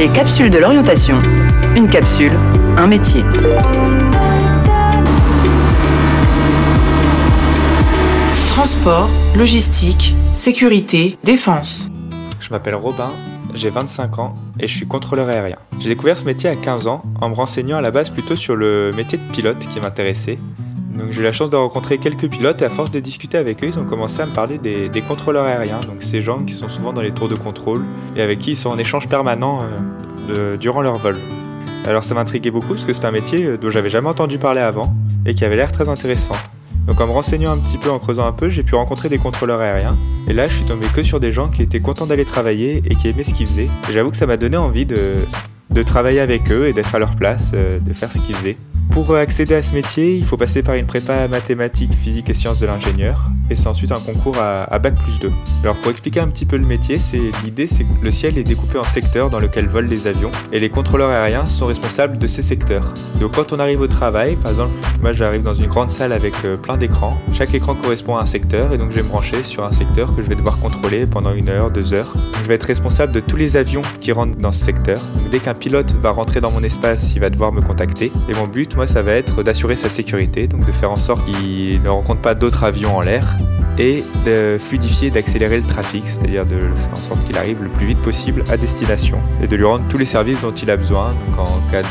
Les capsules de l'orientation. Une capsule, un métier. Transport, logistique, sécurité, défense. Je m'appelle Robin, j'ai 25 ans et je suis contrôleur aérien. J'ai découvert ce métier à 15 ans en me renseignant à la base plutôt sur le métier de pilote qui m'intéressait. J'ai eu la chance de rencontrer quelques pilotes et à force de discuter avec eux, ils ont commencé à me parler des, contrôleurs aériens, donc ces gens qui sont souvent dans les tours de contrôle et avec qui ils sont en échange permanent euh, durant leur vol. Alors ça m'intriguait beaucoup parce que c'est un métier euh, dont j'avais jamais entendu parler avant et qui avait l'air très intéressant. Donc en me renseignant un petit peu, en creusant un peu, j'ai pu rencontrer des contrôleurs aériens. Et là, je suis tombé que sur des gens qui étaient contents d'aller travailler et qui aimaient ce qu'ils faisaient. J'avoue que ça m'a donné envie de, de travailler avec eux et d'être à leur place, euh, de faire ce qu'ils faisaient. Pour accéder à ce métier, il faut passer par une prépa mathématiques, physique et sciences de l'ingénieur, et c'est ensuite un concours à, Bac plus 2. Alors pour expliquer un petit peu le métier, c'est l'idée c'est que le ciel est découpé en secteurs dans lesquels volent les avions, et les contrôleurs aériens sont responsables de ces secteurs. Donc quand on arrive au travail, par exemple, moi j'arrive dans une grande salle avec euh, plein d'écrans, chaque écran correspond à un secteur, et donc je vais me brancher sur un secteur que je vais devoir contrôler pendant une heure, deux heures. je vais être responsable de tous les avions qui rentrent dans ce secteur. Donc dès qu'un pilote va rentrer dans mon espace, il va devoir me contacter, et mon but, ça va être d'assurer sa sécurité, donc de faire en sorte qu'il ne rencontre pas d'autres avions en l'air et de fluidifier, d'accélérer le trafic, c'est-à-dire de faire en sorte qu'il arrive le plus vite possible à destination et de lui rendre tous les services dont il a besoin, donc en cas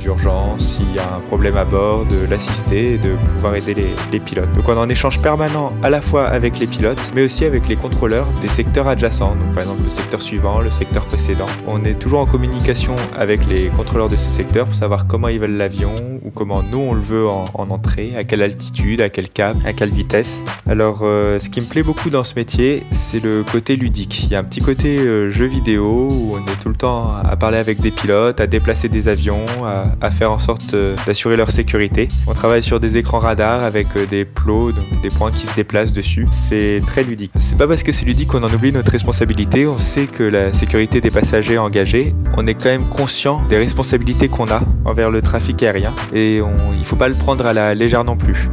d'urgence, s'il y a un problème à bord, de l'assister et de pouvoir aider les, les, pilotes. Donc on en échange permanent à la fois avec les pilotes, mais aussi avec les contrôleurs des secteurs adjacents, donc par exemple le secteur suivant, le secteur précédent. On est toujours en communication avec les contrôleurs de ces secteurs pour savoir comment ils veulent l'avion ou comment nous on le veut en, entrée, à quelle altitude, à quel cap, à quelle vitesse. Alors euh, ce qui me plaît beaucoup dans ce métier, c'est le côté ludique. Il y a un petit côté euh, jeu vidéo où on est tout le temps à parler avec des pilotes, à déplacer des avions, à, faire en sorte euh, d'assurer leur sécurité. On travaille sur des écrans radars avec des plots, donc des points qui se déplacent dessus. C'est très ludique. C'est pas parce que c'est ludique qu'on en oublie notre responsabilité. On sait que la sécurité des passagers engagés, on est quand même conscient des responsabilités qu'on a envers le trafic aérien et il ne faut pas le prendre à la légère non plus.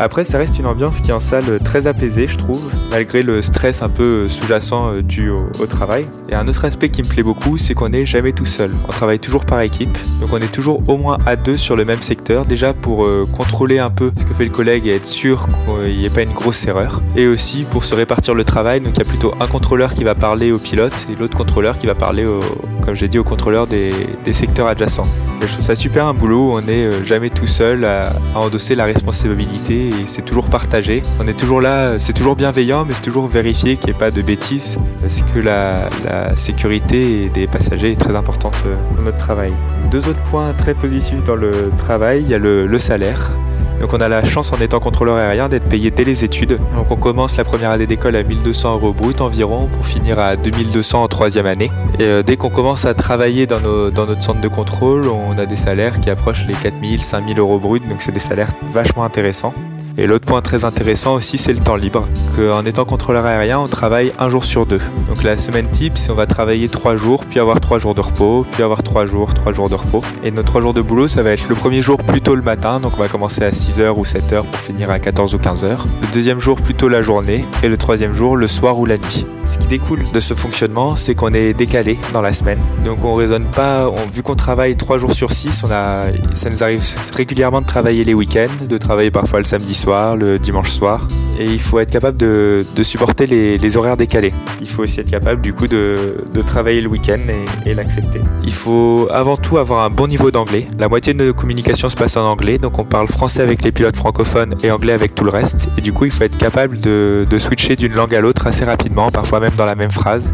Après, ça reste une ambiance qui est en salle très apaisée, je trouve, malgré le stress un peu sous-jacent euh, dû au, travail. Et un autre aspect qui me plaît beaucoup, c'est qu'on n'est jamais tout seul. On travaille toujours par équipe, donc on est toujours au moins à deux sur le même secteur, déjà pour euh, contrôler un peu ce que fait le collègue et être sûr qu'il n'y ait pas une grosse erreur. Et aussi pour se répartir le travail, donc il y a plutôt un contrôleur qui va parler au pilote et l'autre contrôleur qui va parler, au, comme j'ai dit, au contrôleur des, secteurs adjacents. je trouve ça super un boulot, on n'est euh, jamais tout seul à endosser la responsabilité et c'est toujours partagé. On est toujours là, c'est toujours bienveillant, mais c'est toujours vérifié qu'il n'y ait pas de bêtises, parce que la, sécurité des passagers est très importante euh, dans notre travail. Deux autres points très positifs dans le travail, il y a le salaire. Donc on a la chance en étant contrôleur aérien d'être payé dès les études. Donc on commence la première année d'école à 1200 euros brut environ pour finir à 2200 en troisième année. Et euh, dès qu'on commence à travailler dans, notre centre de contrôle, on a des salaires qui approchent les 4000, 5000 euros brut. Donc c'est des salaires vachement intéressants. Et l'autre point très intéressant aussi, c'est le temps libre. En étant contrôleur aérien, on travaille un jour sur deux. Donc la semaine type, c'est on va travailler trois jours, puis avoir trois jours de repos, puis avoir trois jours, trois jours de repos. Et nos trois jours de boulot, ça va être le premier jour plutôt le matin, donc on va commencer à 6h ou 7h pour finir à 14 ou 15h. Le deuxième jour plutôt la journée, et le troisième jour le soir ou la nuit. Ce qui découle de ce fonctionnement, c'est qu'on est décalé dans la semaine. Donc on raisonne pas, vu qu'on travaille trois jours sur 6, on a, ça nous arrive régulièrement de travailler les week-ends, de travailler parfois le samedi soir le dimanche soir. Et il faut être capable de, supporter les, horaires décalés. Il faut aussi être capable du coup de, travailler le week-end et, l'accepter. Il faut avant tout avoir un bon niveau d'anglais. La moitié de nos communications se passe en anglais, donc on parle français avec les pilotes francophones et anglais avec tout le reste. Et du coup, il faut être capable de, de switcher d'une langue à l'autre assez rapidement, parfois même dans la même phrase.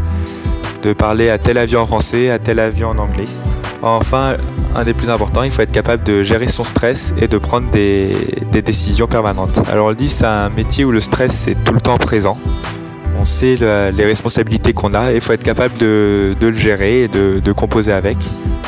De parler à tel avion en français, à tel avion en anglais. Enfin, un des plus importants, il faut être capable de gérer son stress et de prendre des, décisions permanentes. Alors on le dit, c'est un métier où le stress est tout le temps présent. On sait les responsabilités qu'on a et il faut être capable de, le gérer et de composer avec.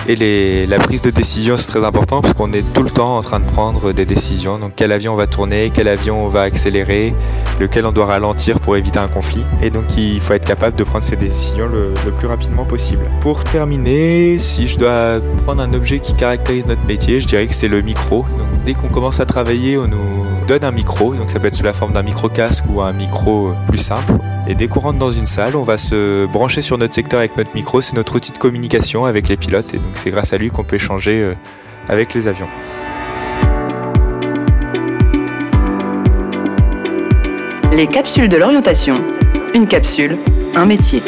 Et la prise de décision, c'est très important parce qu'on est tout le temps en train de prendre des décisions. Donc quel avion on va tourner, quel avion on va accélérer, lequel on doit ralentir pour éviter un conflit. Et donc il faut être capable de prendre ces décisions le, plus rapidement possible. Pour terminer, si je dois prendre un objet qui caractérise notre métier, je dirais que c'est le micro. Dès qu'on commence à travailler, on nous donne un micro, donc ça peut être sous la forme d'un micro-casque ou un micro plus simple. Et dès qu'on rentre dans une salle, on va se brancher sur notre secteur avec notre micro, c'est notre outil de communication avec les pilotes et donc c'est grâce à lui qu'on peut échanger euh, avec les avions. Les capsules de l'orientation. Une capsule, un métier.